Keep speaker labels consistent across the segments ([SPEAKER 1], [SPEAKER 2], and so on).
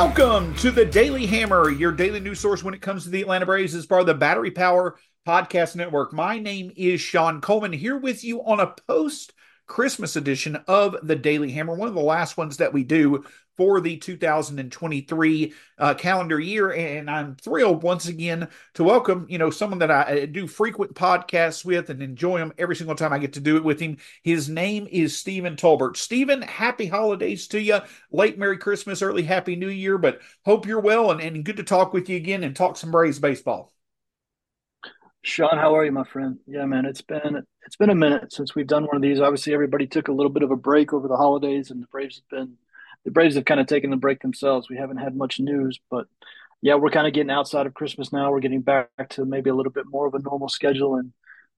[SPEAKER 1] Welcome to the Daily Hammer, your daily news source when it comes to the Atlanta Braves as part of the Battery Power Podcast Network. My name is Shawn Coleman here with you on a post Christmas edition of the Daily Hammer, one of the last ones that we do for the 2023 uh, calendar year. And I'm thrilled once again to welcome, you know, someone that I do frequent podcasts with and enjoy him every single time I get to do it with him. His name is Stephen Tolbert. Stephen, happy holidays to you. Late Merry Christmas, early Happy New Year, but hope you're well and, and good to talk with you again and talk some Braves baseball.
[SPEAKER 2] Shawn, how are you, my friend? Yeah, man, it's been it's been a minute since we've done one of these. Obviously, everybody took a little bit of a break over the holidays, and the Braves have been the Braves have kind of taken the break themselves. We haven't had much news, but yeah, we're kind of getting outside of Christmas now. We're getting back to maybe a little bit more of a normal schedule, and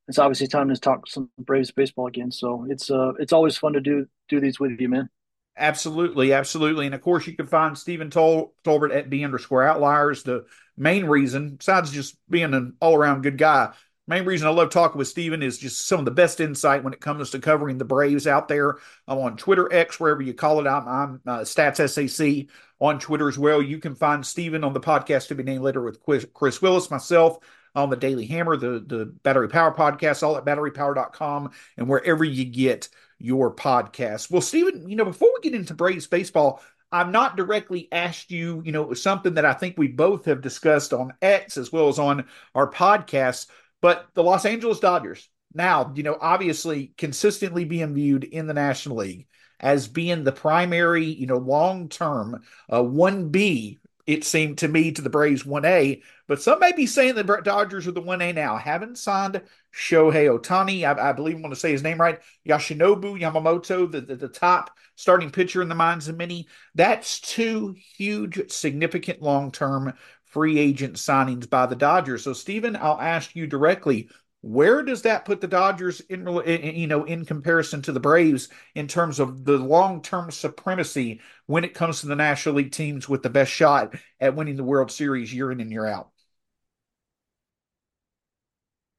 [SPEAKER 2] it's obviously time to talk some Braves baseball again. So it's uh it's always fun to do do these with you, man.
[SPEAKER 1] Absolutely, absolutely. And of course, you can find Stephen Tol- Tolbert at B underscore outliers. The main reason, besides just being an all around good guy, main reason I love talking with Stephen is just some of the best insight when it comes to covering the Braves out there. I'm on Twitter, X, wherever you call it. I'm, I'm uh, Stats SAC on Twitter as well. You can find Stephen on the podcast to be named later with Chris Willis, myself on the Daily Hammer, the, the Battery Power podcast, all at batterypower.com and wherever you get your podcast. Well, Stephen, you know, before we get into Braves baseball, I've not directly asked you, you know, it was something that I think we both have discussed on X as well as on our podcast, but the Los Angeles Dodgers, now, you know, obviously consistently being viewed in the National League as being the primary, you know, long term uh, 1B it seemed to me to the Braves 1A. But some may be saying the Dodgers are the 1A now. Haven't signed Shohei Ohtani. I, I believe I want to say his name right. Yoshinobu Yamamoto, the, the, the, top starting pitcher in the minds of many. That's two huge, significant long term free agent signings by the Dodgers. So, Stephen, I'll ask you directly where does that put the Dodgers in, you know, in comparison to the Braves in terms of the long-term supremacy when it comes to the National League teams with the best shot at winning the World Series year in and year out?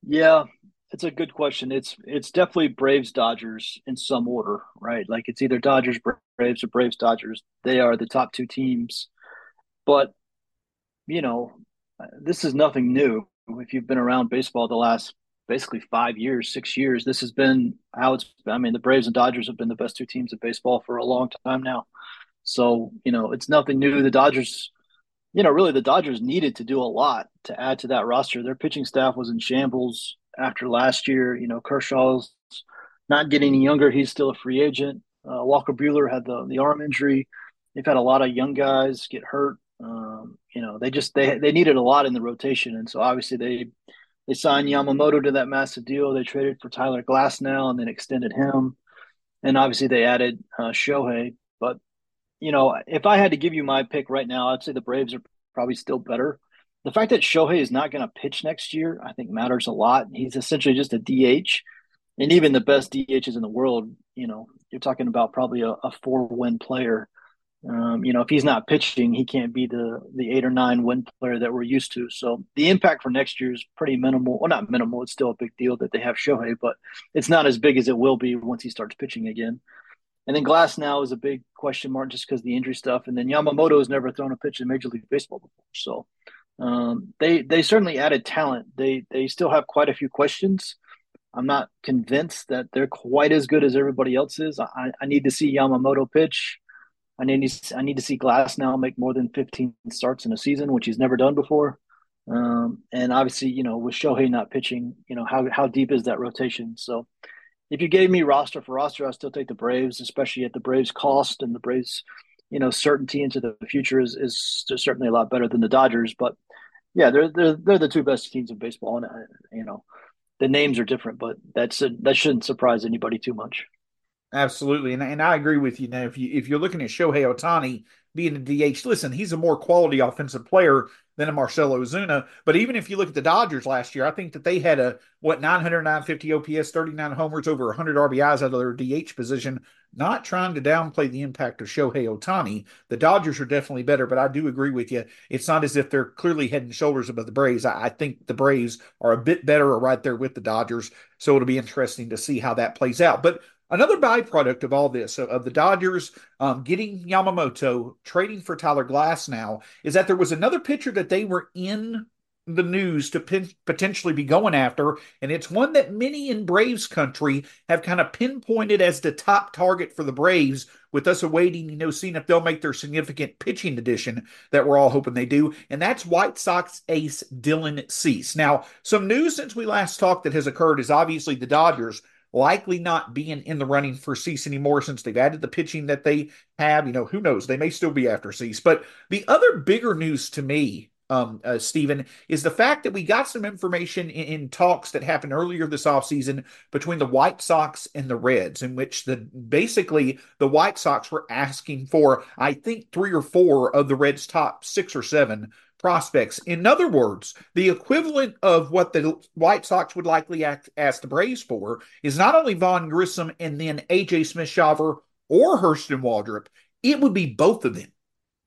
[SPEAKER 2] Yeah, it's a good question. It's it's definitely Braves Dodgers in some order, right? Like it's either Dodgers Braves or Braves Dodgers. They are the top two teams. But you know, this is nothing new. If you've been around baseball the last basically five years, six years. This has been how it's. I mean, the Braves and Dodgers have been the best two teams in baseball for a long time now. So you know, it's nothing new. The Dodgers, you know, really the Dodgers needed to do a lot to add to that roster. Their pitching staff was in shambles after last year. You know, Kershaw's not getting any younger. He's still a free agent. Uh, Walker Buehler had the the arm injury. They've had a lot of young guys get hurt. Um, you know, they just they they needed a lot in the rotation, and so obviously they they signed Yamamoto to that massive deal. They traded for Tyler Glasnow and then extended him. And obviously they added uh, Shohei. But, you know, if I had to give you my pick right now, I'd say the Braves are probably still better. The fact that Shohei is not going to pitch next year, I think matters a lot. He's essentially just a DH. And even the best DHs in the world, you know, you're talking about probably a, a four win player. Um, you know, if he's not pitching, he can't be the the eight or nine win player that we're used to. So the impact for next year is pretty minimal. Well, not minimal. It's still a big deal that they have Shohei, but it's not as big as it will be once he starts pitching again. And then Glasnow is a big question mark just because the injury stuff. And then Yamamoto has never thrown a pitch in Major League Baseball before, so um, they they certainly added talent. They they still have quite a few questions. I'm not convinced that they're quite as good as everybody else is. I, I need to see Yamamoto pitch. I need to, I need to see Glasnow make more than 15 starts in a season, which he's never done before. Um, and obviously, you know, with Shohei not pitching, you know, how how deep is that rotation? So, if you gave me roster for roster, I still take the Braves, especially at the Braves' cost and the Braves, you know, certainty into the future is is certainly a lot better than the Dodgers. But yeah, they're they're they're the two best teams in baseball, and uh, you know, the names are different, but that's a, that shouldn't surprise anybody too much.
[SPEAKER 1] Absolutely, and and I agree with you. Now, if you if you're looking at Shohei Ohtani being a DH, listen, he's a more quality offensive player than a Marcell Ozuna. But even if you look at the Dodgers last year, I think that they had a what 900, 950 OPS, 39 homers, over 100 RBIs out of their DH position. Not trying to downplay the impact of Shohei Ohtani. The Dodgers are definitely better, but I do agree with you. It's not as if they're clearly head and shoulders above the Braves. I, I think the Braves are a bit better right there with the Dodgers. So it'll be interesting to see how that plays out. But Another byproduct of all this, of the Dodgers um, getting Yamamoto, trading for Tyler Glasnow, is that there was another pitcher that they were in the news to potentially be going after, and it's one that many in Braves country have kind of pinpointed as the top target for the Braves, with us awaiting, you know, seeing if they'll make their significant pitching addition that we're all hoping they do, and that's White Sox ace Dylan Cease. Now, some news since we last talked that has occurred is obviously the Dodgers likely not being in the running for Cease anymore since they've added the pitching that they have. You know, who knows? They may still be after Cease. But the other bigger news to me um, uh, Stephen, is the fact that we got some information in, in, talks that happened earlier this offseason between the White Sox and the Reds, in which the basically the White Sox were asking for, I think, three or four of the Reds' top six or seven prospects. In other words, the equivalent of what the White Sox would likely ask the Braves for is not only Vaughn Grissom and then AJ Smith Shawver or Hurston Waldrep, it would be both of them.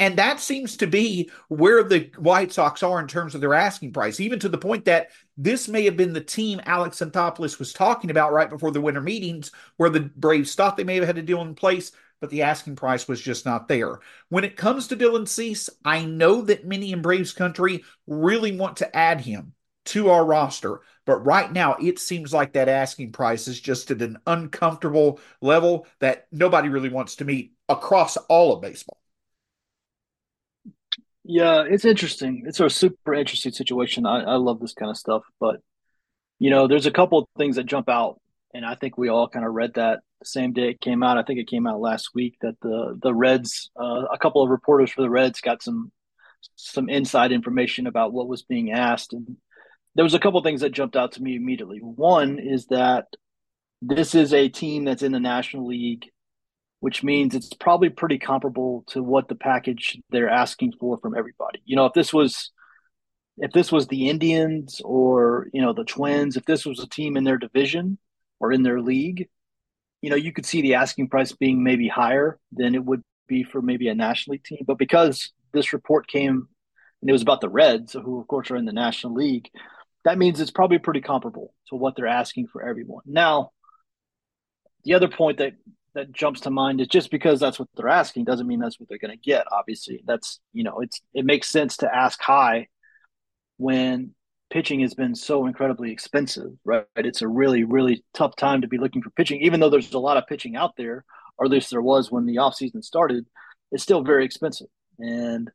[SPEAKER 1] And that seems to be where the White Sox are in terms of their asking price, even to the point that this may have been the team Alex Anthopoulos was talking about right before the winter meetings, where the Braves thought they may have had a deal in place, but the asking price was just not there. When it comes to Dylan Cease, I know that many in Braves country really want to add him to our roster. But right now, it seems like that asking price is just at an uncomfortable level that nobody really wants to meet across all of baseball.
[SPEAKER 2] Yeah, it's interesting. It's a super interesting situation. I, I love this kind of stuff, but you know, there's a couple of things that jump out, and I think we all kind of read that same day it came out. I think it came out last week that the the Reds, uh, a couple of reporters for the Reds, got some some inside information about what was being asked, and there was a couple things that jumped out to me immediately. One is that this is a team that's in the National League which means it's probably pretty comparable to what the package they're asking for from everybody. You know, if this was if this was the Indians or, you know, the Twins, if this was a team in their division or in their league, you know, you could see the asking price being maybe higher than it would be for maybe a National League team. But because this report came and it was about the Reds, who of course are in the National League, that means it's probably pretty comparable to what they're asking for everyone. Now, the other point that that jumps to mind is just because that's what they're asking doesn't mean that's what they're going to get. Obviously, that's you know it's it makes sense to ask high when pitching has been so incredibly expensive, right? It's a really really tough time to be looking for pitching, even though there's a lot of pitching out there, or at least there was when the off season started. It's still very expensive, and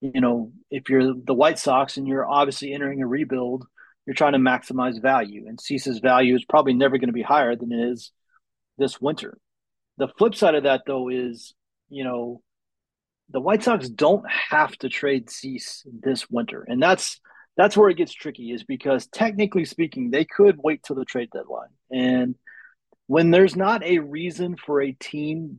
[SPEAKER 2] you know if you're the White Sox and you're obviously entering a rebuild, you're trying to maximize value, and Cease's value is probably never going to be higher than it is this winter. The flip side of that, though, is you know the White Sox don't have to trade Cease this winter, and that's that's where it gets tricky. Is because technically speaking, they could wait till the trade deadline, and when there's not a reason for a team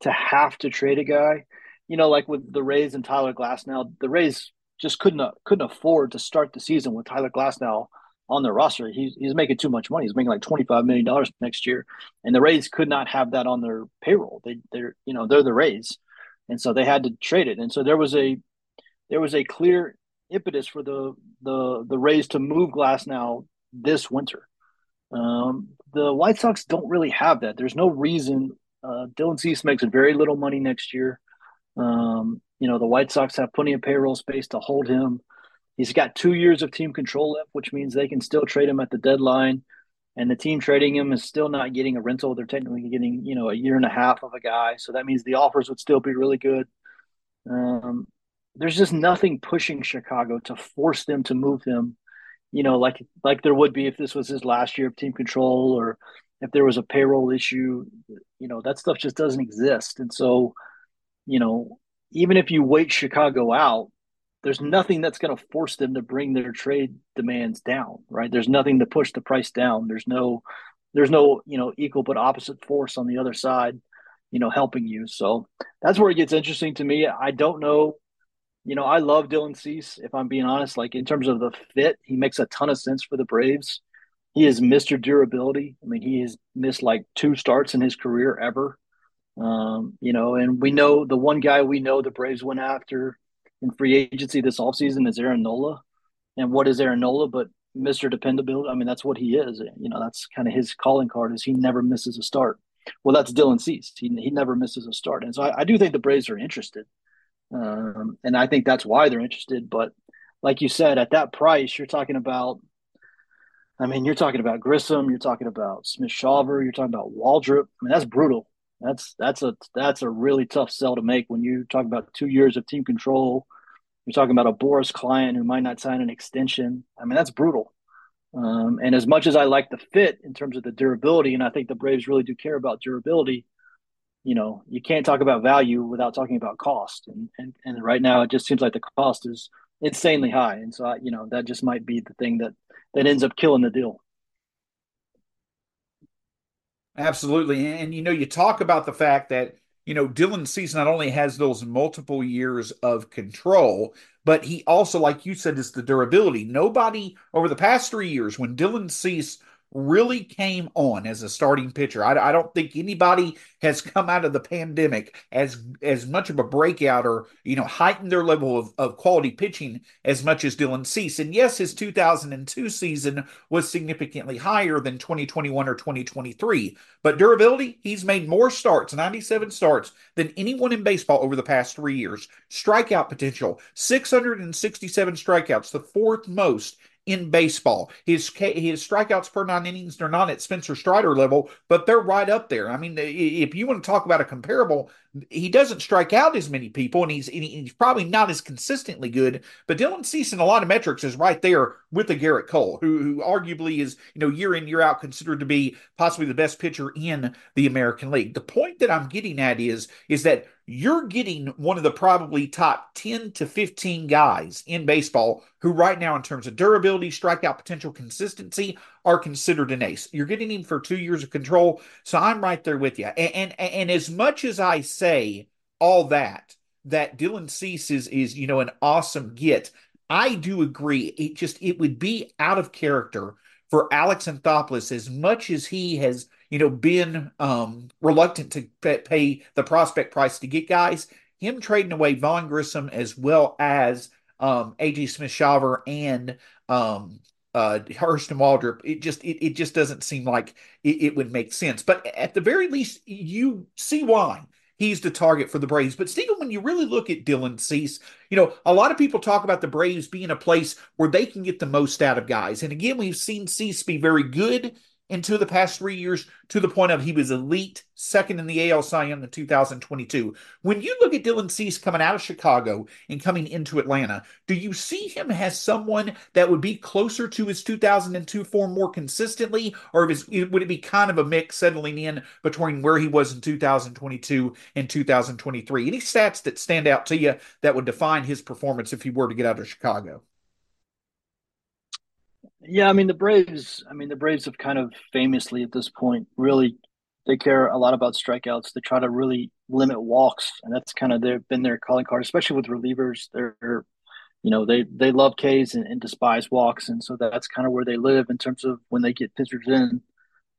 [SPEAKER 2] to have to trade a guy, you know, like with the Rays and Tyler Glasnow, the Rays just couldn't couldn't afford to start the season with Tyler Glasnow on their roster. He's he's making too much money. He's making like twenty five million dollars next year, and the Rays could not have that on their payroll. They they're you know they're the Rays, and so they had to trade it. And so there was a there was a clear impetus for the the the Rays to move Glasnow this winter. Um, the White Sox don't really have that. There's no reason. Uh, Dylan Cease makes very little money next year. Um, you know the White Sox have plenty of payroll space to hold him. He's got two years of team control left, which means they can still trade him at the deadline. And the team trading him is still not getting a rental. They're technically getting, you know, a year and a half of a guy. So that means the offers would still be really good. Um, there's just nothing pushing Chicago to force them to move him, you know, like like there would be if this was his last year of team control or if there was a payroll issue. You know, that stuff just doesn't exist. And so, you know, even if you wait Chicago out, there's nothing that's going to force them to bring their trade demands down, right? There's nothing to push the price down. There's no, there's no, you know, equal but opposite force on the other side, you know, helping you. So that's where it gets interesting to me. I don't know, you know, I love Dylan Cease, if I'm being honest. Like in terms of the fit, he makes a ton of sense for the Braves. He is Mr. Durability. I mean, he has missed like two starts in his career ever. Um, you know, and we know the one guy we know the Braves went after in free agency this offseason is Aaron Nola. And what is Aaron Nola but Mr. Dependability? I mean, that's what he is. You know, that's kind of his calling card is he never misses a start. Well, that's Dylan Cease. He he never misses a start, and so I, I do think the Braves are interested, um, and I think that's why they're interested. But like you said, at that price, you're talking about. I mean, you're talking about Grissom, you're talking about Smith Shawver, you're talking about Waldrep. I mean, that's brutal. That's that's a that's a really tough sell to make when you talk about two years of team control. You're talking about a Boras client who might not sign an extension. I mean, that's brutal. Um, and as much as I like the fit in terms of the durability, and I think the Braves really do care about durability, you know, you can't talk about value without talking about cost. And and, and right now, it just seems like the cost is insanely high. And so, I, you know, that just might be the thing that that ends up killing the deal.
[SPEAKER 1] Absolutely. And, you know, you talk about the fact that, you know, Dylan Cease not only has those multiple years of control, but he also, like you said, is the durability. Nobody over the past three years, when Dylan Cease really came on as a starting pitcher. I, I, don't think anybody has come out of the pandemic as as much of a breakout or you know heightened their level of, of quality pitching as much as Dylan Cease. And yes, his 2002 season was significantly higher than 2021 or 2023. But durability, he's made more starts, 97 starts, than anyone in baseball over the past three years. Strikeout potential, 667 strikeouts, the fourth most in baseball. His his strikeouts per nine innings they're not at Spencer Strider level, but they're right up there. I mean, if you want to talk about a comparable, he doesn't strike out as many people, and he's he's probably not as consistently good. But Dylan Cease in a lot of metrics is right there with the Gerrit Cole, who who arguably is you know year in year out considered to be possibly the best pitcher in the American League. The point that I'm getting at is is that you're getting one of the probably top 10 to 15 guys in baseball who right now in terms of durability strikeout potential consistency are considered an ace. You're getting him for two years of control. So i'm right there with you and and, and as much as i say all that that dylan cease is is you know an awesome get i do agree. It just it would be out of character for alex anthopoulos as much as he has you know, been um, reluctant to pay the prospect price to get guys. Him trading away Vaughn Grissom as well as um, AJ Smith Shawver and um, uh, Hurston Waldrep, it just it, it just doesn't seem like it, it, would make sense. But at the very least, you see why he's the target for the Braves. But Stephen, when you really look at Dylan Cease, you know, a lot of people talk about the Braves being a place where they can get the most out of guys. And again, we've seen Cease be very good in two of the past three years to the point of he was elite, second in the AL Cy Young in 2022. When you look at Dylan Cease coming out of Chicago and coming into Atlanta, do you see him as someone that would be closer to his 2002 form more consistently, or is, would it be kind of a mix settling in between where he was in 2022 and 2023? Any stats that stand out to you that would define his performance if he were to get out of Chicago?
[SPEAKER 2] Yeah, I mean the Braves. I mean the Braves have kind of famously at this point really they care a lot about strikeouts. They try to really limit walks, and that's kind of their been their calling card, especially with relievers. They're you know they they love Ks and, and despise walks, and so that's kind of where they live in terms of when they get pitchers in,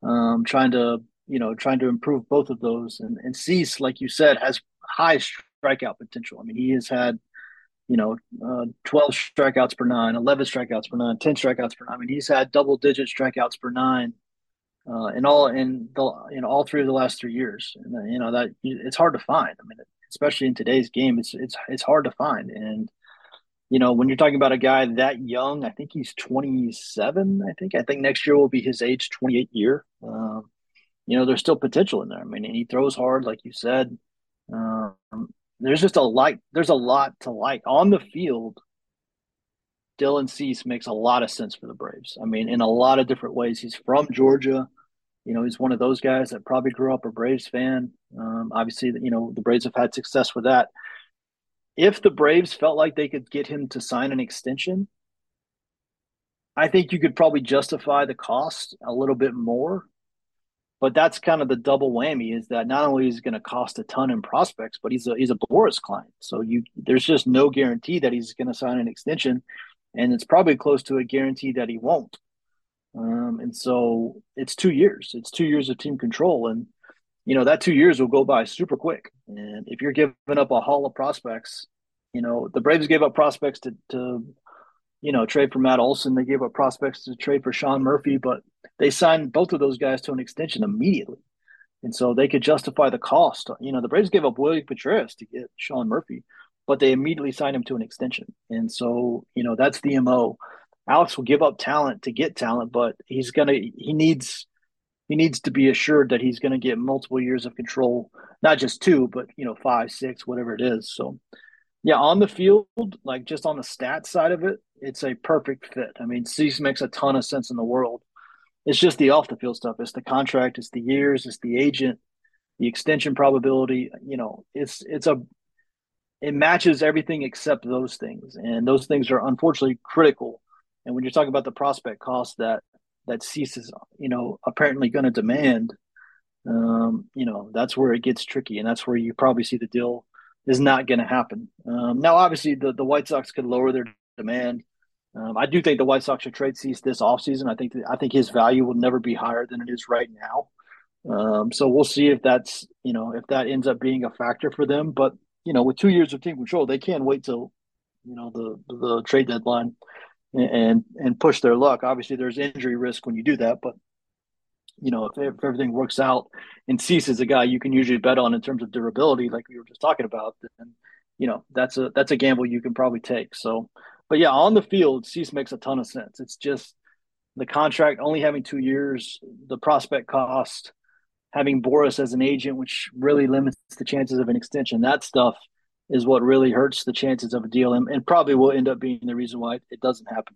[SPEAKER 2] um, trying to you know trying to improve both of those. And and Cease, like you said, has high strikeout potential. I mean he has had you know, uh, 12 strikeouts per nine, 11 strikeouts per nine, 10 strikeouts per nine. I mean, he's had double digit strikeouts per nine uh, in all in the in all three of the last three years. And uh, you know that it's hard to find. I mean, especially in today's game, it's it's it's hard to find. And you know, when you're talking about a guy that young, I think he's 27. I think I think next year will be his age 28 year. Um, you know, there's still potential in there. I mean, he throws hard, like you said. Um, there's just a like there's a lot to like on the field. Dylan Cease makes a lot of sense for the Braves. I mean, in a lot of different ways. He's from Georgia. You know, he's one of those guys that probably grew up a Braves fan. Um, obviously, you know, the Braves have had success with that. If the Braves felt like they could get him to sign an extension, I think you could probably justify the cost a little bit more but that's kind of the double whammy is that not only is he going to cost a ton in prospects, but he's a he's a Boras client. So you there's just no guarantee that he's going to sign an extension, and it's probably close to a guarantee that he won't. Um, and so it's two years. It's two years of team control, and you know that two years will go by super quick. And if you're giving up a haul of prospects, you know the Braves gave up prospects to to you know, trade for Matt Olson. They gave up prospects to trade for Sean Murphy, but they signed both of those guys to an extension immediately. And so they could justify the cost. You know, the Braves gave up Willie Contreras to get Sean Murphy, but they immediately signed him to an extension. And so, you know, that's the MO. Alex will give up talent to get talent, but he's gonna he needs he needs to be assured that he's gonna get multiple years of control, not just two, but you know, five, six, whatever it is. So yeah, on the field, like just on the stats side of it, it's a perfect fit. I mean, Cease makes a ton of sense in the world. It's just the off the field stuff. It's the contract, it's the years, it's the agent, the extension probability. You know, it's it's a it matches everything except those things, and those things are unfortunately critical. And when you're talking about the prospect cost that that Cease is, you know, apparently going to demand, um, you know, that's where it gets tricky, and that's where you probably see the deal is not going to happen. Um, now, obviously, the, the White Sox could lower their demand. Um, I do think the White Sox should trade Cease this offseason. I think I think his value will never be higher than it is right now. Um, so we'll see if that's you know if that ends up being a factor for them. But you know, with two years of team control, they can't wait till you know the the trade deadline and and push their luck. Obviously, there's injury risk when you do that, but you know, if, if everything works out and Cease is a guy you can usually bet on in terms of durability, like we were just talking about, then you know that's a that's a gamble you can probably take. So, but yeah, on the field, Cease makes a ton of sense. It's just the contract only having two years, the prospect cost, having Boras as an agent, which really limits the chances of an extension. That stuff is what really hurts the chances of a deal, and, and probably will end up being the reason why it doesn't happen.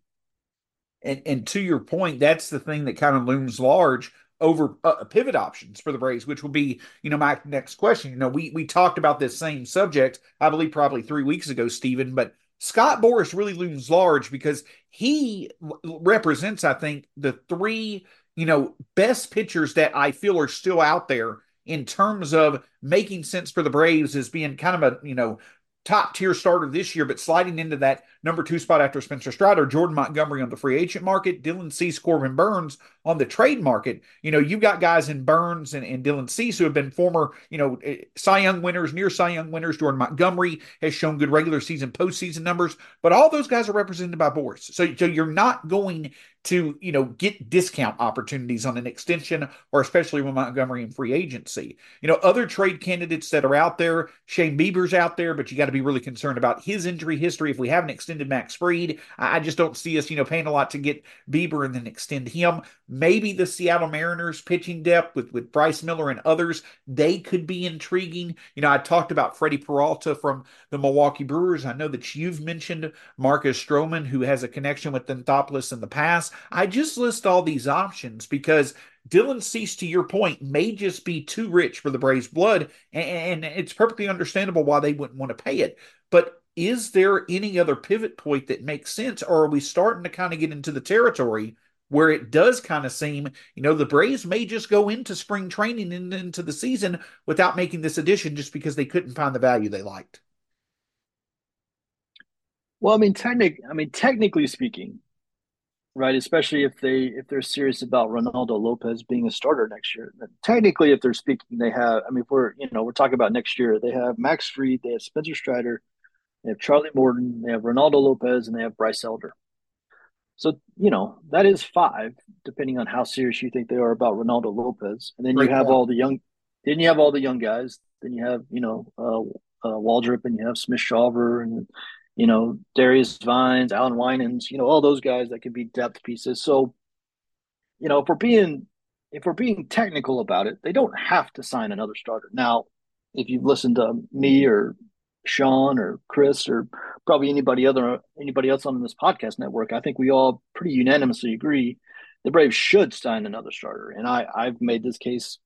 [SPEAKER 1] And, and to your point, that's the thing that kind of looms large over uh, pivot options for the Braves, which will be, you know, my next question. You know, we we talked about this same subject, I believe, probably three weeks ago, Stephen. But Scott Boras really looms large because he represents, I think, the three, you know, best pitchers that I feel are still out there in terms of making sense for the Braves as being kind of a, you know, top tier starter this year, but sliding into that number two spot after Spencer Strider, Jordan Montgomery on the free agent market, Dylan Cease, Corbin Burnes on the trade market. You know, you've got guys in Burnes and, and Dylan Cease who have been former, you know, eh, Cy Young winners, near Cy Young winners. Jordan Montgomery has shown good regular season, postseason numbers, but all those guys are represented by Boras. So, so you're not going to you know get discount opportunities on an extension or especially with Montgomery in free agency. You know, other trade candidates that are out there, Shane Bieber's out there, but you got to be really concerned about his injury history. If we haven't extended Max Fried, I just don't see us, you know, paying a lot to get Bieber and then extend him. Maybe the Seattle Mariners pitching depth with with Bryce Miller and others, they could be intriguing. You know, I talked about Freddie Peralta from the Milwaukee Brewers. I know that you've mentioned Marcus Stroman, who has a connection with Anthopoulos in the past. I just list all these options because Dylan Cease, to your point, may just be too rich for the Braves' blood, and it's perfectly understandable why they wouldn't want to pay it. But is there any other pivot point that makes sense, or are we starting to kind of get into the territory where it does kind of seem, you know, the Braves may just go into spring training and into the season without making this addition just because they couldn't find the value they liked?
[SPEAKER 2] Well, I mean, technic, I mean, technically speaking, right? Especially if they if they're serious about Reynaldo Lopez being a starter next year. Technically, if they're speaking, they have. I mean, we're you know we're talking about next year, they have Max Fried, they have Spencer Strider, they have Charlie Morton, they have Reynaldo Lopez, and they have Bryce Elder. So you know that is five, depending on how serious you think they are about Reynaldo Lopez. And then you have all the young. Then you have all the young guys. Then you have you know uh, uh, Waldrep, and you have Smith Shawver, and you know, Darius Vines, Allan Winans, you know, all those guys that could be depth pieces. So, you know, if we're being if we're being technical about it, they don't have to sign another starter. Now, if you've listened to me or Shawn or Chris or probably anybody other anybody else on this podcast network, I think we all pretty unanimously agree the Braves should sign another starter. And I I've made this case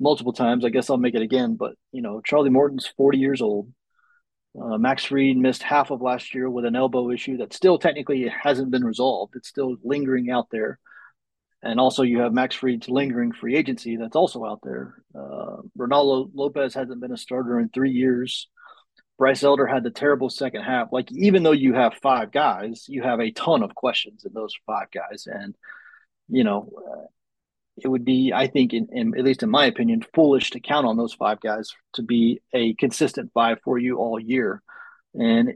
[SPEAKER 2] multiple times. I guess I'll make it again. But you know, Charlie Morton's forty years old. Uh, Max Fried missed half of last year with an elbow issue that still technically hasn't been resolved. It's still lingering out there. And also, you have Max Fried's lingering free agency that's also out there. Uh, Reynaldo Lopez hasn't been a starter in three years. Bryce Elder had the terrible second half. Like, even though you have five guys, you have a ton of questions in those five guys. And, you know, uh, it would be, I think, in, in, at least in my opinion, foolish to count on those five guys to be a consistent five for you all year. And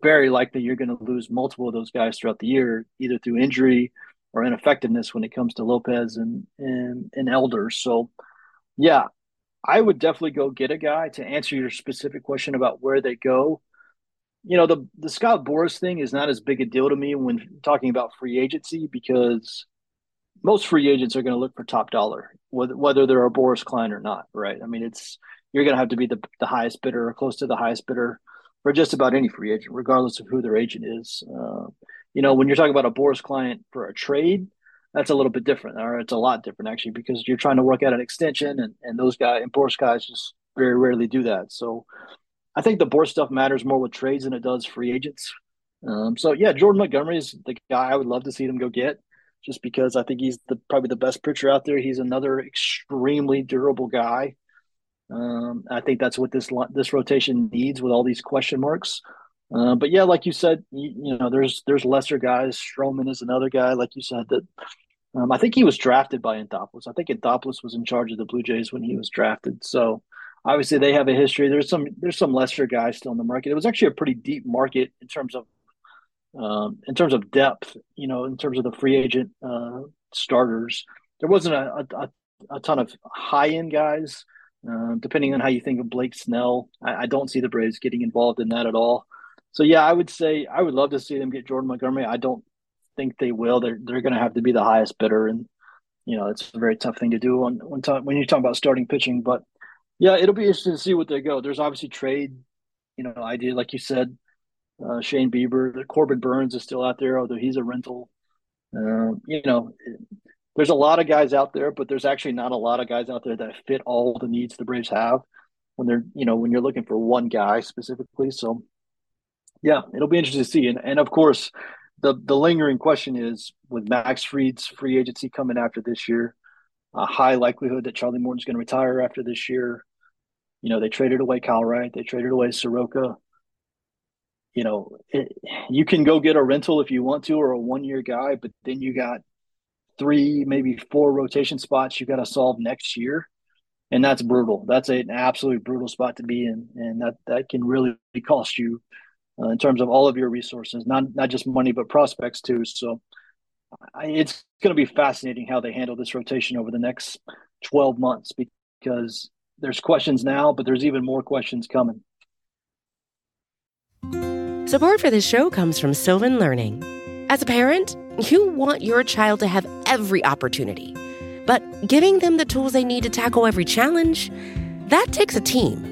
[SPEAKER 2] very likely you're going to lose multiple of those guys throughout the year, either through injury or ineffectiveness when it comes to Lopez and and, and Elder. So, yeah, I would definitely go get a guy to answer your specific question about where they go. You know, the the Scott Boras thing is not as big a deal to me when talking about free agency because most free agents are going to look for top dollar, whether they're a Boras client or not, right? I mean, it's you're going to have to be the the highest bidder or close to the highest bidder for just about any free agent, regardless of who their agent is. Uh, you know, when you're talking about a Boras client for a trade, that's a little bit different, or it's a lot different actually, because you're trying to work out an extension, and and those guys and Boras guys just very rarely do that. So, I think the Boras stuff matters more with trades than it does free agents. Um, so yeah, Jordan Montgomery is the guy I would love to see them go get, just because I think he's the probably the best pitcher out there. He's another extremely durable guy. Um, I think that's what this this rotation needs with all these question marks. Uh, but yeah, like you said, you, you, know, there's there's lesser guys. Stroman is another guy, like you said, that um, I think he was drafted by Anthopoulos. I think Anthopoulos was in charge of the Blue Jays when he was drafted. So obviously they have a history. There's some there's some lesser guys still in the market. It was actually a pretty deep market in terms of um, in terms of depth. You know, in terms of the free agent uh, starters, there wasn't a, a, a ton of high end guys. Uh, depending on how you think of Blake Snell, I, I don't see the Braves getting involved in that at all. So yeah, I would say I would love to see them get Jordan Montgomery. I don't think they will. They're they're going to have to be the highest bidder, and you know it's a very tough thing to do when when, when you're talking about starting pitching. But yeah, it'll be interesting to see what they go. There's obviously trade, you know, idea like you said. Uh, Shane Bieber, Corbin Burnes is still out there, although he's a rental. Uh, you know, there's a lot of guys out there, but there's actually not a lot of guys out there that fit all the needs the Braves have when they're, you know, when you're looking for one guy specifically. So yeah, it'll be interesting to see. And and of course, the the lingering question is with Max Fried's free agency coming after this year, a high likelihood that Charlie Morton's going to retire after this year. You know, they traded away Kyle Wright, they traded away Soroka. You know, it, you can go get a rental if you want to or a one year guy, but then you got three, maybe four rotation spots you got to solve next year. And that's brutal. That's an absolutely brutal spot to be in. And that, that can really cost you uh, in terms of all of your resources, not not just money but prospects too. So I, it's going to be fascinating how they handle this rotation over the next 12 months because there's questions now, but there's even more questions coming.
[SPEAKER 3] Support for this show comes from Sylvan Learning. As a parent, you want your child to have every opportunity, but giving them the tools they need to tackle every challenge, that takes a team.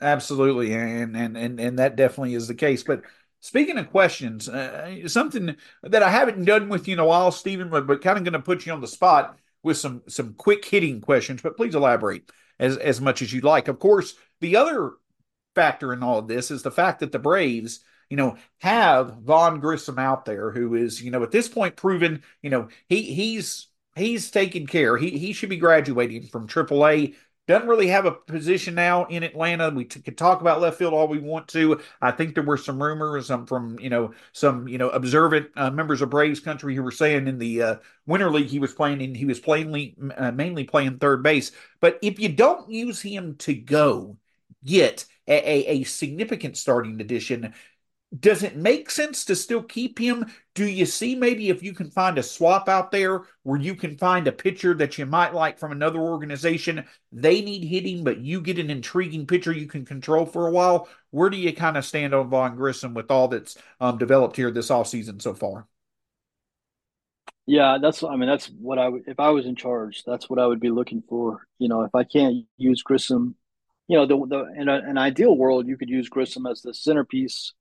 [SPEAKER 1] Absolutely, and and and and that definitely is the case. But speaking of questions, uh, something that I haven't done with you in a while, Stephen, but, but kind of going to put you on the spot with some some quick hitting questions. But please elaborate as as much as you'd like. Of course, the other factor in all of this is the fact that the Braves, you know, have Vaughn Grissom out there, who is, you know, at this point proven, you know, he he's he's taken care. He he should be graduating from AAA doesn't really have a position now in Atlanta. We t- could talk about left field all we want to. I think there were some rumors um, from you know some you know observant uh, members of Braves country who were saying in the uh, winter league he was playing and he was plainly uh, mainly playing third base. But if you don't use him to go get a, a, a significant starting addition, does it make sense to still keep him? Do you see maybe if you can find a swap out there where you can find a pitcher that you might like from another organization? They need hitting, but you get an intriguing pitcher you can control for a while. Where do you kind of stand on Vaughn Grissom with all that's um, developed here this off season so far?
[SPEAKER 2] Yeah, that's I mean that's what I would if I was in charge, that's what I would be looking for. You know, if I can't use Grissom, you know, the the in a, an ideal world you could use Grissom as the centerpiece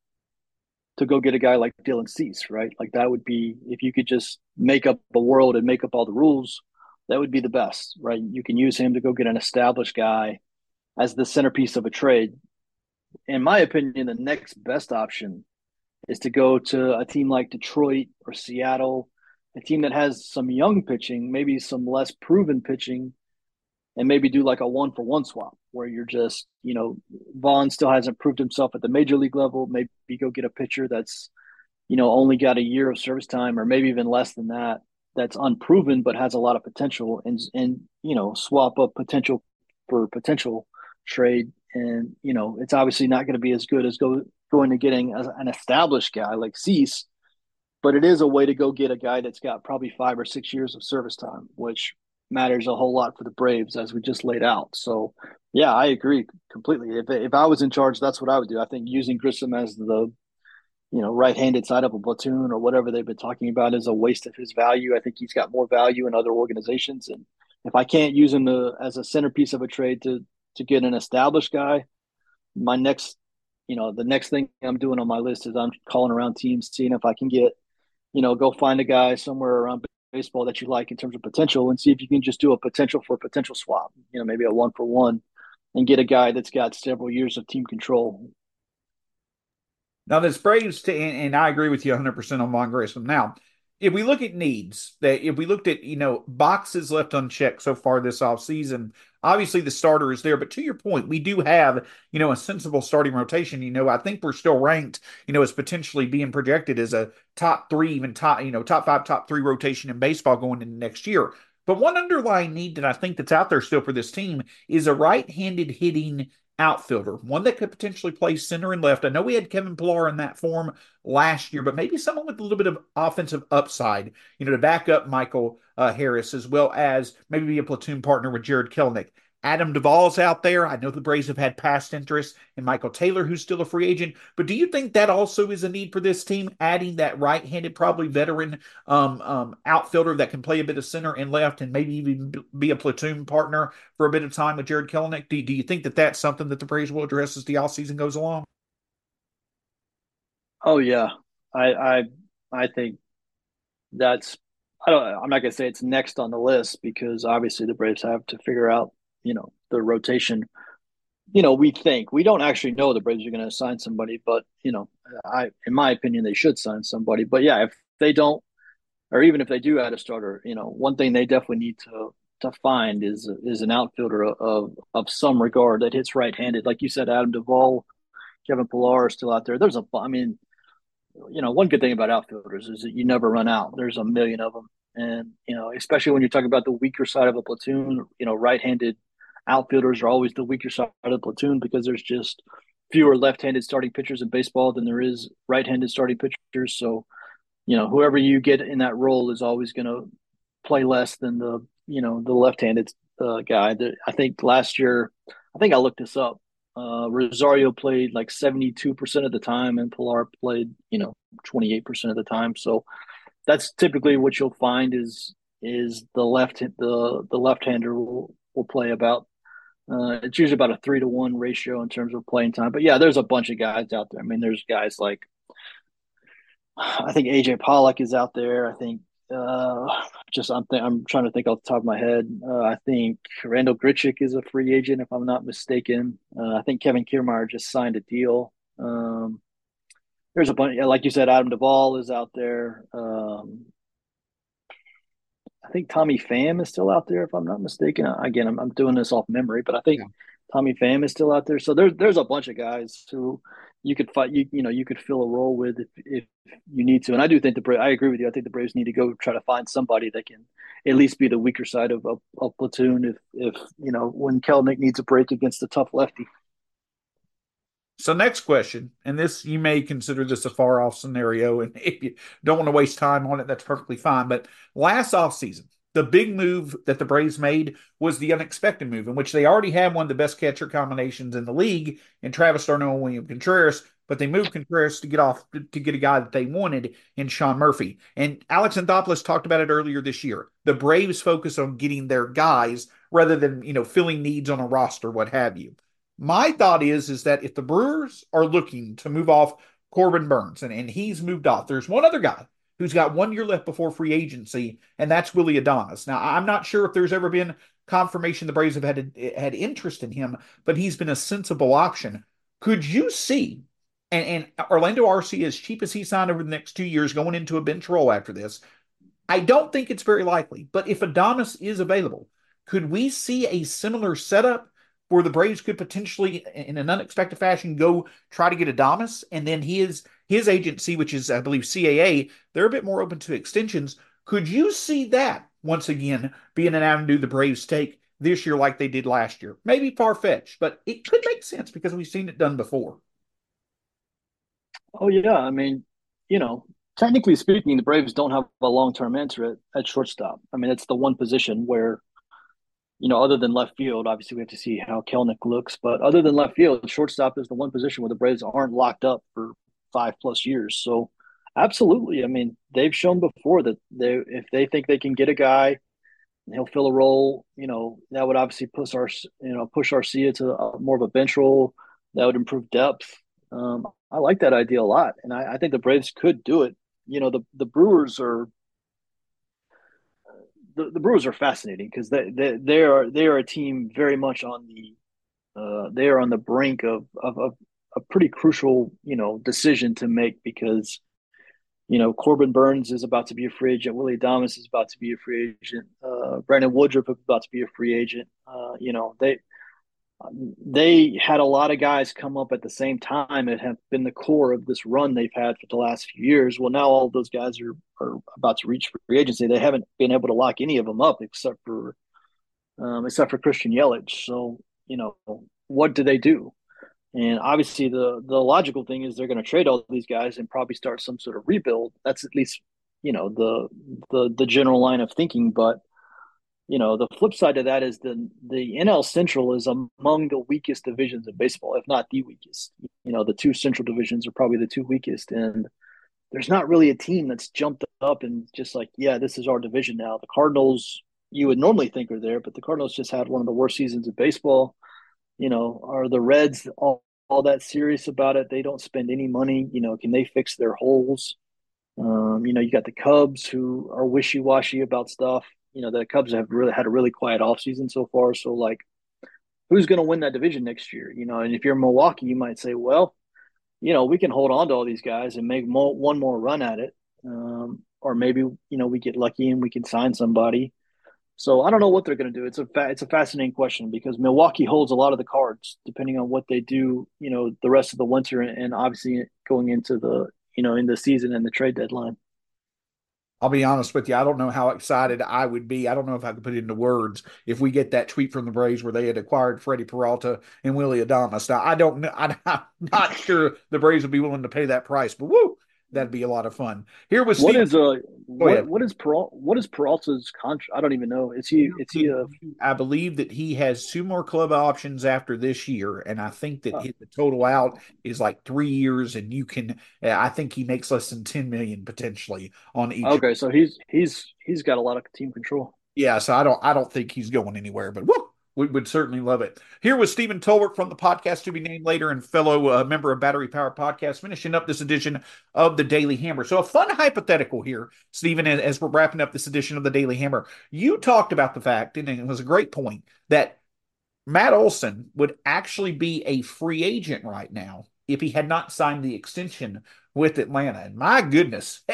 [SPEAKER 2] to go get a guy like Dylan Cease, right? Like that would be if you could just make up the world and make up all the rules, that would be the best, right? You can use him to go get an established guy as the centerpiece of a trade. In my opinion, the next best option is to go to a team like Detroit or Seattle, a team that has some young pitching, maybe some less proven pitching, and maybe do like a one for one swap where you're just, you know, Vaughn still hasn't proved himself at the major league level. Maybe go get a pitcher that's, you know, only got a year of service time or maybe even less than that, that's unproven but has a lot of potential and and you know, swap up potential for potential trade. And, you know, it's obviously not going to be as good as go going to getting an established guy like Cease, but it is a way to go get a guy that's got probably five or six years of service time, which matters a whole lot for the Braves as we just laid out. So yeah, I agree completely. If if I was in charge, that's what I would do. I think using Grissom as the you know right-handed side of a platoon or whatever they've been talking about is a waste of his value. I think he's got more value in other organizations, and if I can't use him to, as a centerpiece of a trade to to get an established guy, my next you know the next thing I'm doing on my list is I'm calling around teams, seeing if I can get you know go find a guy somewhere around baseball that you like in terms of potential, and see if you can just do a potential for potential swap. You know, maybe a one for one and get a guy that's got several years of team control.
[SPEAKER 1] Now, this Braves, to, and, I agree with you 100% on Vaughn Grissom. Now, if we look at needs, that if we looked at, you know, boxes left unchecked so far this offseason, obviously the starter is there. But to your point, we do have, you know, a sensible starting rotation. You know, I think we're still ranked, you know, as potentially being projected as a top three, even top, you know, top five, top three rotation in baseball going into next year. But one underlying need that I think that's out there still for this team is a right-handed hitting outfielder, one that could potentially play center and left. I know we had Kevin Pillar in that form last year, but maybe someone with a little bit of offensive upside, you know, to back up Michael uh, Harris as well as maybe be a platoon partner with Jarred Kelenic. Adam Duvall's out there. I know the Braves have had past interest in Michael Taylor, who's still a free agent. But do you think that also is a need for this team, adding that right-handed, probably veteran um, um, outfielder that can play a bit of center and left, and maybe even be a platoon partner for a bit of time with Jarred Kelenic? Do, do you think that that's something that the Braves will address as the offseason goes along?
[SPEAKER 2] Oh yeah, I I I think that's I don't I'm not gonna say it's next on the list because obviously the Braves have to figure out you know the rotation you know we think we don't actually know the braves are going to sign somebody but you know i in my opinion they should sign somebody. But yeah if they don't or even if they do add a starter you know one thing they definitely need to to find is is an outfielder of of some regard that hits right-handed. Like you said adam duvall kevin pillar are still out there. There's a i mean you know one good thing about outfielders is that you never run out. There's a million of them and you know especially when you're talking about the weaker side of a platoon you know right-handed outfielders are always the weaker side of the platoon because there's just fewer left-handed starting pitchers in baseball than there is right-handed starting pitchers. So, you know, whoever you get in that role is always going to play less than the you know the left-handed uh, guy. I think last year, I think I looked this up. Uh, Rosario played like 72% of the time, and Pillar played you know 28% of the time. So that's typically what you'll find is is the left the the left hander will will play about uh, it's usually about a three to one ratio in terms of playing time. But yeah, there's a bunch of guys out there. I mean, there's guys like I think AJ Pollock is out there. I think uh, just I'm th- I'm trying to think off the top of my head. Uh, I think Randal Grichuk is a free agent if I'm not mistaken. Uh, I think Kevin Kiermaier just signed a deal. Um, there's a bunch, like you said, Adam Duvall is out there. Um, I think Tommy Pham is still out there, if I'm not mistaken. Again, I'm, I'm doing this off memory, but I think yeah. Tommy Pham is still out there. So there's there's a bunch of guys who you could fight. You you know you could fill a role with if, if you need to. And I do think the Braves. I agree with you. I think the Braves need to go try to find somebody that can at least be the weaker side of a, a platoon. If if you know when Kelenic needs a break against a tough lefty.
[SPEAKER 1] So next question, and this you may consider this a far off scenario, and if you don't want to waste time on it, that's perfectly fine. But last off season, the big move that the Braves made was the unexpected move, in which they already had one of the best catcher combinations in the league in Travis d'Arnaud and William Contreras, but they moved Contreras to get off to get a guy that they wanted in Sean Murphy. And Alex Anthopoulos talked about it earlier this year. The Braves focus on getting their guys rather than you know filling needs on a roster, what have you. My thought is is that if the Brewers are looking to move off Corbin Burnes and, and he's moved off, there's one other guy who's got one year left before free agency, and that's Willy Adames. Now, I'm not sure if there's ever been confirmation the Braves have had had interest in him, but he's been a sensible option. Could you see, and, and Orlando Arcia, as cheap as he signed over the next two years, going into a bench role after this? I don't think it's very likely, but if Adames is available, could we see a similar setup where the Braves could potentially, in an unexpected fashion, go try to get Adames, and then his his agency, which is I believe CAA, they're a bit more open to extensions. Could you see that once again being an avenue the Braves take this year, like they did last year? Maybe far fetched, but it could make sense because we've seen it done before.
[SPEAKER 2] Oh yeah, I mean, you know, technically speaking, the Braves don't have a long term answer at, at shortstop. I mean, it's the one position where you know, other than left field, obviously we have to see how Kelenic looks. But other than left field, shortstop is the one position where the Braves aren't locked up for five plus years. So, absolutely, I mean, they've shown before that they if they think they can get a guy, he'll fill a role. You know, that would obviously push our you know push Arcia to a, more of a bench role. That would improve depth. Um, I like that idea a lot, and I, I think the Braves could do it. You know, the the Brewers are the, the Brewers are fascinating because they, they they are they are a team very much on the uh, they are on the brink of, of, a pretty crucial you know decision to make because you know Corbin Burnes is about to be a free agent, Willy Adames is about to be a free agent, uh, Brandon Woodruff is about to be a free agent. Uh, you know they they had a lot of guys come up at the same time and have been the core of this run they've had for the last few years. Well, now all those guys are, are about to reach free agency. They haven't been able to lock any of them up except for um, except for Christian Yelich. So you know what do they do? And obviously, the the logical thing is they're going to trade all these guys and probably start some sort of rebuild. That's at least you know the the the general line of thinking. But you know, the flip side of that is the the NL Central is among the weakest divisions in baseball, if not the weakest. You know, the two Central divisions are probably the two weakest, and there's not really a team that's jumped up and just like, yeah, this is our division now. The Cardinals, you would normally think are there, but the Cardinals just had one of the worst seasons of baseball. You know, are the Reds all, all that serious about it? They don't spend any money. You know, can they fix their holes? Um, you know, you got the Cubs who are wishy washy about stuff you know the Cubs have really had a really quiet offseason so far. So like, who's going to win that division next year? You know, and if you're Milwaukee, you might say, well, you know, we can hold on to all these guys and make more, one more run at it, um, or maybe you know we get lucky and we can sign somebody. So I don't know what they're going to do. It's a fa- it's a fascinating question because Milwaukee holds a lot of the cards depending on what they do. You know, the rest of the winter and, and obviously going into the you know in the season and the trade deadline.
[SPEAKER 1] I'll be honest with you. I don't know how excited I would be. I don't know if I could put it into words if we get that tweet from the Braves where they had acquired Freddie Peralta and Willy Adames. Now, I don't know. I'm not sure the Braves would be willing to pay that price, but woo, that'd be a lot of fun. Here was
[SPEAKER 2] what Steve, is uh what, what is Peralta, what is Peralta's contract? I don't even know. Is he is he a
[SPEAKER 1] I believe that he has two more club options after this year, and I think that the total out is like three years, and you can. I think he makes less than ten million potentially on each.
[SPEAKER 2] Okay, so he's he's he's got a lot of team control.
[SPEAKER 1] Yeah, so I don't I don't think he's going anywhere, but woo, we would certainly love it. Here was Stephen Tolbert from the podcast to be named later and fellow uh, member of Battery Power Podcast, finishing up this edition of the Daily Hammer. So, a fun hypothetical here, Stephen, as we're wrapping up this edition of the Daily Hammer. You talked about the fact, and it was a great point, that Matt Olson would actually be a free agent right now if he had not signed the extension with Atlanta. And my goodness,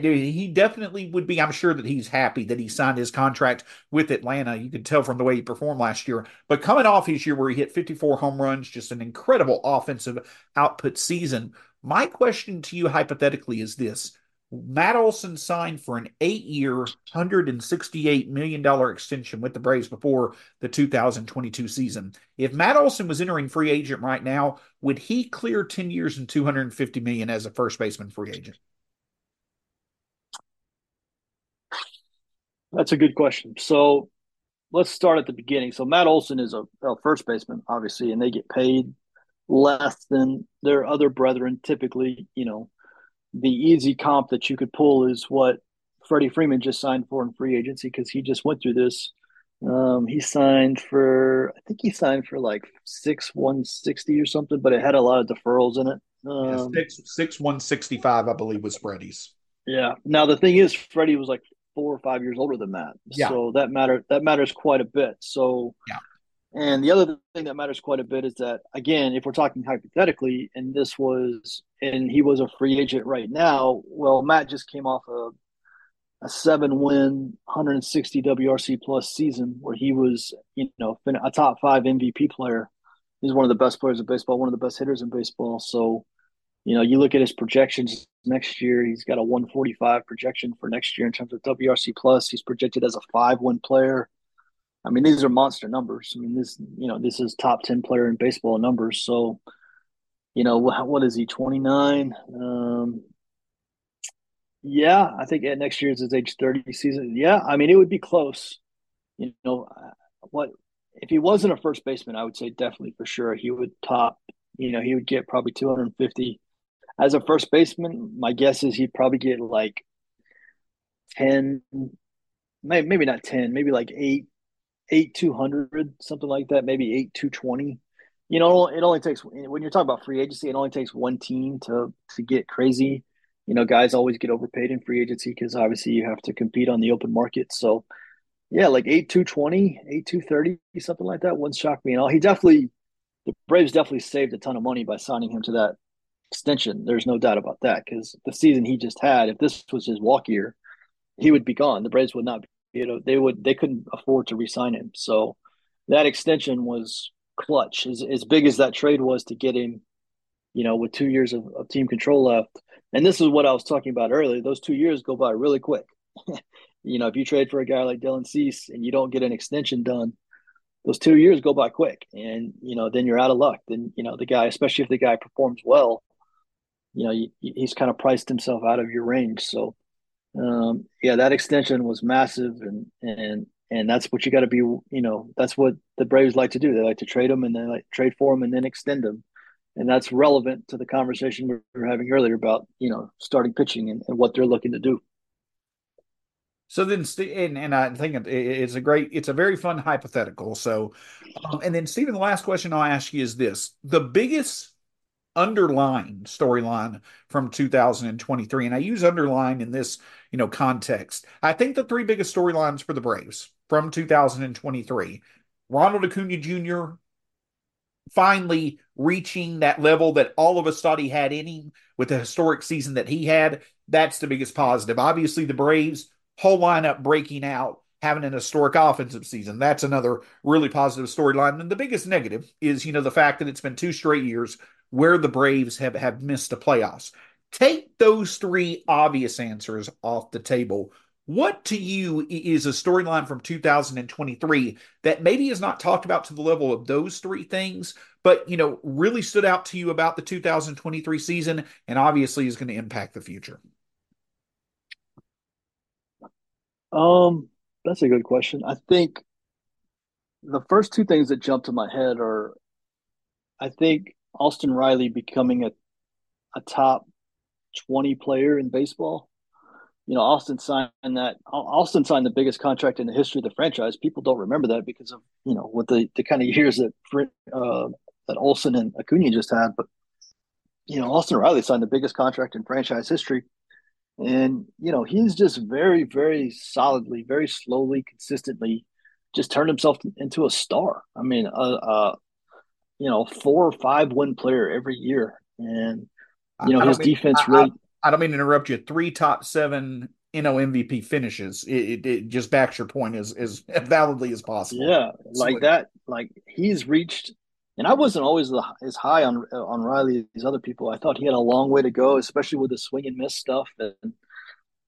[SPEAKER 1] he definitely would be. I'm sure that he's happy that he signed his contract with Atlanta. You could tell from the way he performed last year. But coming off his year where he hit 54 home runs, just an incredible offensive output season. My question to you hypothetically is this Matt Olson signed for an eight year, $168 million extension with the Braves before the 2022 season. If Matt Olson was entering free agent right now, would he clear 10 years and 250 million as a first baseman free agent?
[SPEAKER 2] That's a good question. So let's start at the beginning. So Matt Olson is a, a first baseman, obviously, and they get paid less than their other brethren typically, you know the easy comp that you could pull is what Freddie Freeman just signed for in free agency because he just went through this. Um, he signed for, I think he signed for like six one sixty or something, but it had a lot of deferrals in it.
[SPEAKER 1] Um, yeah, six six one sixty five, I believe, was Freddie's.
[SPEAKER 2] Yeah. Now the thing is, Freddie was like four or five years older than that, yeah. so that matter that matters quite a bit. So
[SPEAKER 1] yeah.
[SPEAKER 2] And the other thing that matters quite a bit is that, again, if we're talking hypothetically, and this was, and he was a free agent right now, well, Matt just came off a, a seven win, 160 WRC plus season where he was, you know, a top five MVP player. He's one of the best players in baseball, one of the best hitters in baseball. So, you know, you look at his projections next year, he's got a 145 projection for next year in terms of WRC plus. He's projected as a five win player I mean, these are monster numbers. I mean, this you know this is top ten player in baseball numbers. So, you know, what, what is he? Twenty nine. Um, yeah, I think at next year's his age thirty season. Yeah, I mean, it would be close. You know, what if he wasn't a first baseman? I would say definitely for sure he would top. You know, he would get probably two hundred and fifty. As a first baseman, my guess is he'd probably get like ten, maybe not ten, maybe like eight eight two hundred, something like that, maybe eight two twenty. You know, it only takes when you're talking about free agency, it only takes one team to to get crazy. You know, guys always get overpaid in free agency because obviously you have to compete on the open market. So, yeah, like eight two twenty, eight two thirty, something like that wouldn't shock me at all. He definitely, the Braves definitely saved a ton of money by signing him to that extension. There's no doubt about that because the season he just had, if this was his walk year, he would be gone. The Braves would not you know they would they couldn't afford to re-sign him. So that extension was clutch. As, as big as that trade was to get him you know with two years of, of team control left. And this is what i was talking about earlier. Those two years go by really quick. You know if you trade for a guy like dylan cease and you don't get an extension done those two years go by quick. And you know then you're out of luck. Then you know the guy especially if the guy performs well you know he's kind of priced himself out of your range. So um, yeah, that extension was massive, and and and that's what you got to be. You know, that's what the Braves like to do. They like to trade them and they like trade for them and then extend them, and that's relevant to the conversation we were having earlier about you know starting pitching and, and what they're looking to do.
[SPEAKER 1] So then, and, and I think it's a great, it's a very fun hypothetical. So, um, and then Stephen, the last question I'll ask you is this: the biggest underlying storyline from 2023 and i use underline in this you know context. I think the three biggest storylines for the braves from 2023 ronald acuna jr finally reaching that level that all of us thought he had in him with the historic season that he had that's the biggest positive. Obviously the braves whole lineup breaking out having an historic offensive season. That's another really positive storyline. And the biggest negative is, you know, the fact that it's been two straight years where the Braves have, have missed the playoffs. Take those three obvious answers off the table. What to you is a storyline from 2023 that maybe is not talked about to the level of those three things, but you know, really stood out to you about the 2023 season and obviously is going to impact the future?
[SPEAKER 2] Um, that's a good question. I think the first two things that jump to my head are I think Austin Riley becoming a a top 20 player in baseball. You know, Austin signed that. Austin signed the biggest contract in the history of the franchise. People don't remember that because of you know what the the kind of years that uh, that Olson and Acuna just had. But you know, Austin Riley signed the biggest contract in franchise history, and you know he's just very, very solidly, very slowly, consistently, just turned himself into a star. I mean, uh, uh you know, four or five win player every year. And you know his mean, defense I, really.
[SPEAKER 1] I, I, don't mean to interrupt you. Three top seven, you know, MVP finishes. It, it, it just backs your point as as validly as possible.
[SPEAKER 2] Yeah, like that. Like he's reached, and I wasn't always as high on on Riley as other people. I thought he had a long way to go, especially with the swing and miss stuff. And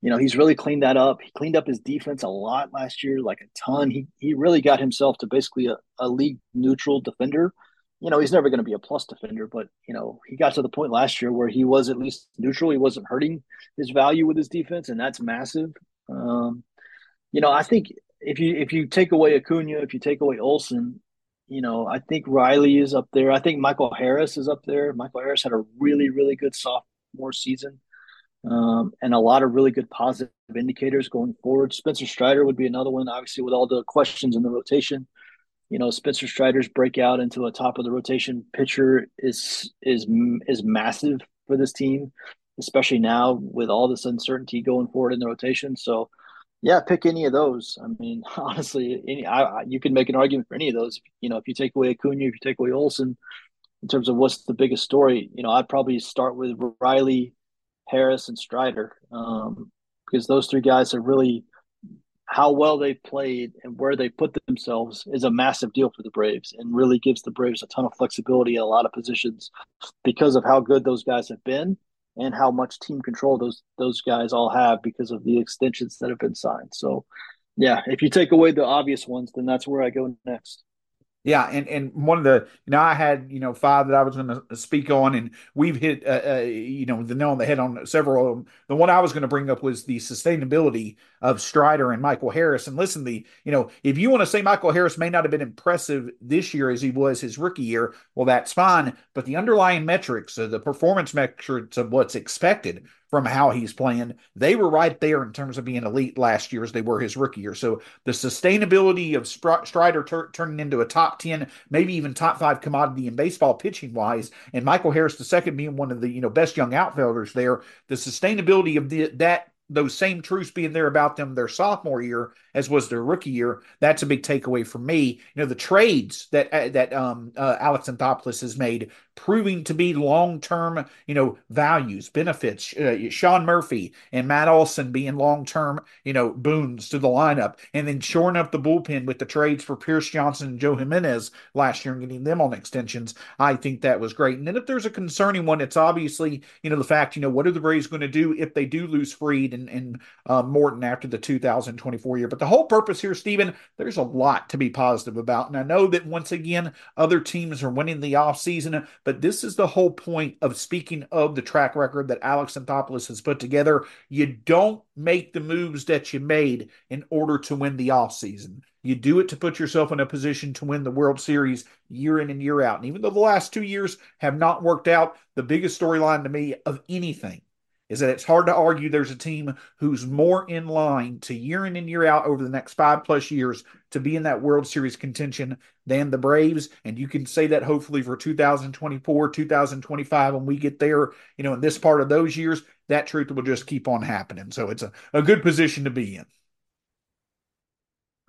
[SPEAKER 2] you know, he's really cleaned that up. He cleaned up his defense a lot last year, like a ton. He he really got himself to basically a, a league neutral defender. You know, he's never going to be a plus defender, but you know, he got to the point last year where he was at least neutral. He wasn't hurting his value with his defense, and that's massive. Um, you know, I think if you if you take away Acuna, if you take away Olson, you know, I think Riley is up there. I think Michael Harris is up there. Michael Harris had a really really good sophomore season um, and a lot of really good positive indicators going forward. Spencer Strider would be another one, obviously, with all the questions in the rotation. You know, Spencer Strider's breakout into a top of the rotation pitcher is is is massive for this team, especially now with all this uncertainty going forward in the rotation. So, yeah, pick any of those. I mean, honestly, any I, you can make an argument for any of those. You know, if you take away Acuna, if you take away Olson, in terms of what's the biggest story, you know, I'd probably start with Riley Harris and Strider, um, because those three guys are really how well they played and where they put themselves is a massive deal for the Braves and really gives the Braves a ton of flexibility in a lot of positions because of how good those guys have been and how much team control those those guys all have because of the extensions that have been signed. So, yeah, if you take away the obvious ones, then that's where I go next.
[SPEAKER 1] Yeah, and and one of the you know I had you know five that I was going to speak on, and we've hit uh, uh, you know the nail on the head on several of them. The one I was going to bring up was the sustainability of Strider and Michael Harris. And listen, the you know if you want to say Michael Harris may not have been impressive this year as he was his rookie year, well that's fine. But the underlying metrics, uh, the performance metrics of what's expected from how he's playing. They were right there in terms of being elite last year as they were his rookie year. So the sustainability of Strider turning into a top 10, maybe even top five commodity in baseball pitching wise, and Michael Harris second being one of the you know best young outfielders there, the sustainability of the, that those same truths being there about them their sophomore year as was their rookie year. That's a big takeaway for me. You know, the trades that uh, that um, uh, Alex Anthopoulos has made proving to be long term, you know, values, benefits. Uh, Sean Murphy and Matt Olson being long term, you know, boons to the lineup, and then shoring up the bullpen with the trades for Pierce Johnson and Joe Jimenez last year and getting them on extensions. I think that was great. And then if there's a concerning one, it's obviously you know the fact you know what are the Braves going to do if they do lose Fried and and uh, Morton after the 2024 year, but the whole purpose here, Stephen, there's a lot to be positive about. And I know that once again, other teams are winning the offseason, but this is the whole point of speaking of the track record that Alex Anthopoulos has put together. You don't make the moves that you made in order to win the offseason. You do it to put yourself in a position to win the World Series year in and year out. And even though the last two years have not worked out, the biggest storyline to me of anything is that it's hard to argue there's a team who's more in line to year in and year out over the next five plus years to be in that World Series contention than the Braves. And you can say that hopefully for 2024, 2025, when we get there, you know, in this part of those years, that truth will just keep on happening. So it's a, a good position to be in.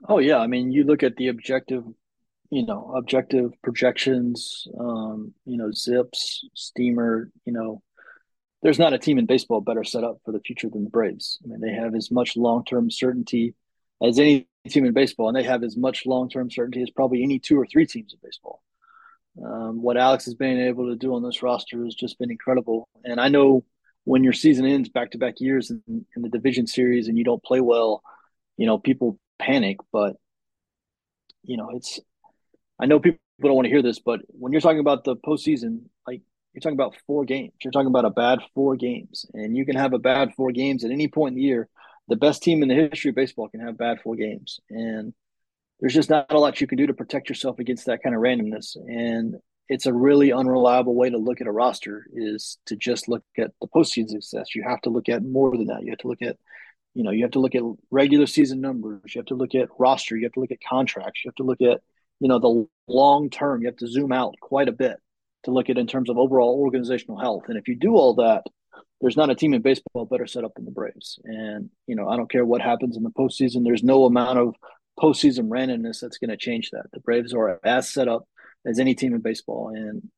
[SPEAKER 2] Oh, yeah. I mean, you look at the objective you know objective projections um you know zips steamer you know there's not a team in baseball better set up for the future than the Braves. I mean, they have as much long term certainty as any team in baseball, and they have as much long term certainty as probably any two or three teams in baseball. Um, what Alex has been able to do on this roster has just been incredible. And I know when your season ends back to back years in, in the division series and you don't play well, you know, people panic, but you know, it's I know people don't want to hear this, but when you're talking about the postseason, like you're talking about four games. You're talking about a bad four games, and you can have a bad four games at any point in the year. The best team in the history of baseball can have bad four games, and there's just not a lot you can do to protect yourself against that kind of randomness. And it's a really unreliable way to look at a roster is to just look at the postseason success. You have to look at more than that. You have to look at, you know, you have to look at regular season numbers. You have to look at roster. You have to look at contracts. You have to look at, you know, the long term. You have to zoom out quite a bit to look at in terms of overall organizational health. And if you do all that, there's not a team in baseball better set up than the Braves. And, you know, I don't care what happens in the postseason. There's no amount of postseason randomness that's going to change that. The Braves are as set up as any team in baseball. And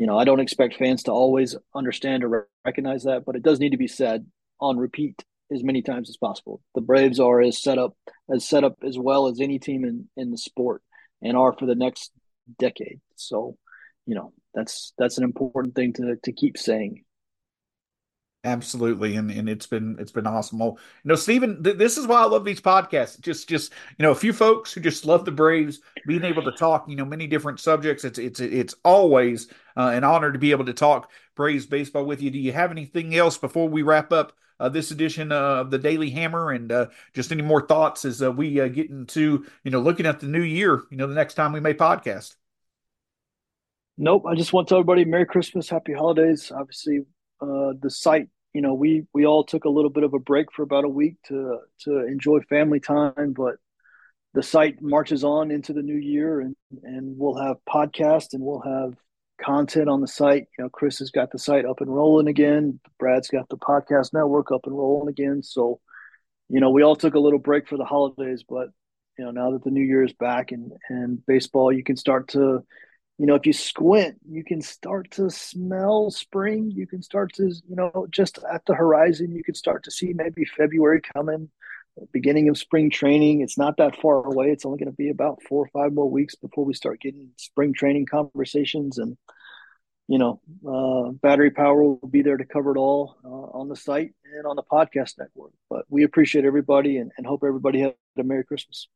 [SPEAKER 2] you know, I don't expect fans to always understand or recognize that, but it does need to be said on repeat as many times as possible. The Braves are as set up as set up as well as any team in in the sport and are for the next decade. So, you know, that's that's an important thing to to keep saying.
[SPEAKER 1] Absolutely, and and it's been it's been awesome. Well, you know, Stephen, th- this is why I love these podcasts. Just just you know, a few folks who just love the Braves, being able to talk, you know, many different subjects. It's it's it's always uh, an honor to be able to talk Braves baseball with you. Do you have anything else before we wrap up uh, this edition of the Daily Hammer, and uh, just any more thoughts as uh, we uh, get into you know looking at the new year? You know, the next time we may podcast.
[SPEAKER 2] Nope. I just want to everybody Merry Christmas, Happy Holidays. Obviously, uh, the site you know we we all took a little bit of a break for about a week to to enjoy family time but the site marches on into the new year and and we'll have podcasts and we'll have content on the site you know chris has got the site up and rolling again brad's got the podcast network up and rolling again so you know we all took a little break for the holidays but you know now that the new year is back and and baseball you can start to you know, if you squint, you can start to smell spring. You can start to, you know, just at the horizon, you can start to see maybe February coming, beginning of spring training. It's not that far away. It's only going to be about four or five more weeks before we start getting spring training conversations. And, you know, uh, battery power will be there to cover it all uh, on the site and on the podcast network. But we appreciate everybody and, and hope everybody had a Merry Christmas.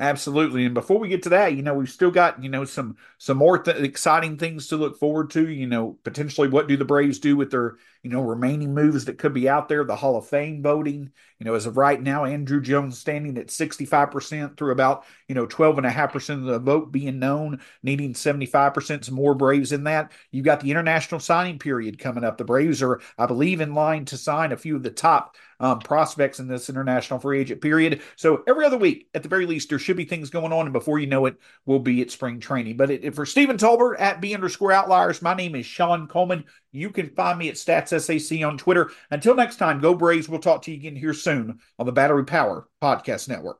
[SPEAKER 1] Absolutely. And before we get to that, you know, we've still got, you know, some some more th- exciting things to look forward to, you know, potentially what do the Braves do with their, you know, remaining moves that could be out there, the Hall of Fame voting, you know, as of right now, Andruw Jones standing at 65% through about, you know, 12.5% of the vote being known, needing 75% some more Braves in that. You've got the international signing period coming up. The Braves are, I believe, in line to sign a few of the top um, prospects in this international free agent period. So every other week, at the very least, there should be things going on, and before you know it, we'll be at spring training. But it, for Stephen Tolbert at B underscore outliers, my name is Shawn Coleman. You can find me at StatsSAC on Twitter. Until next time, go Braves. We'll talk to you again here soon on the Battery Power Podcast Network.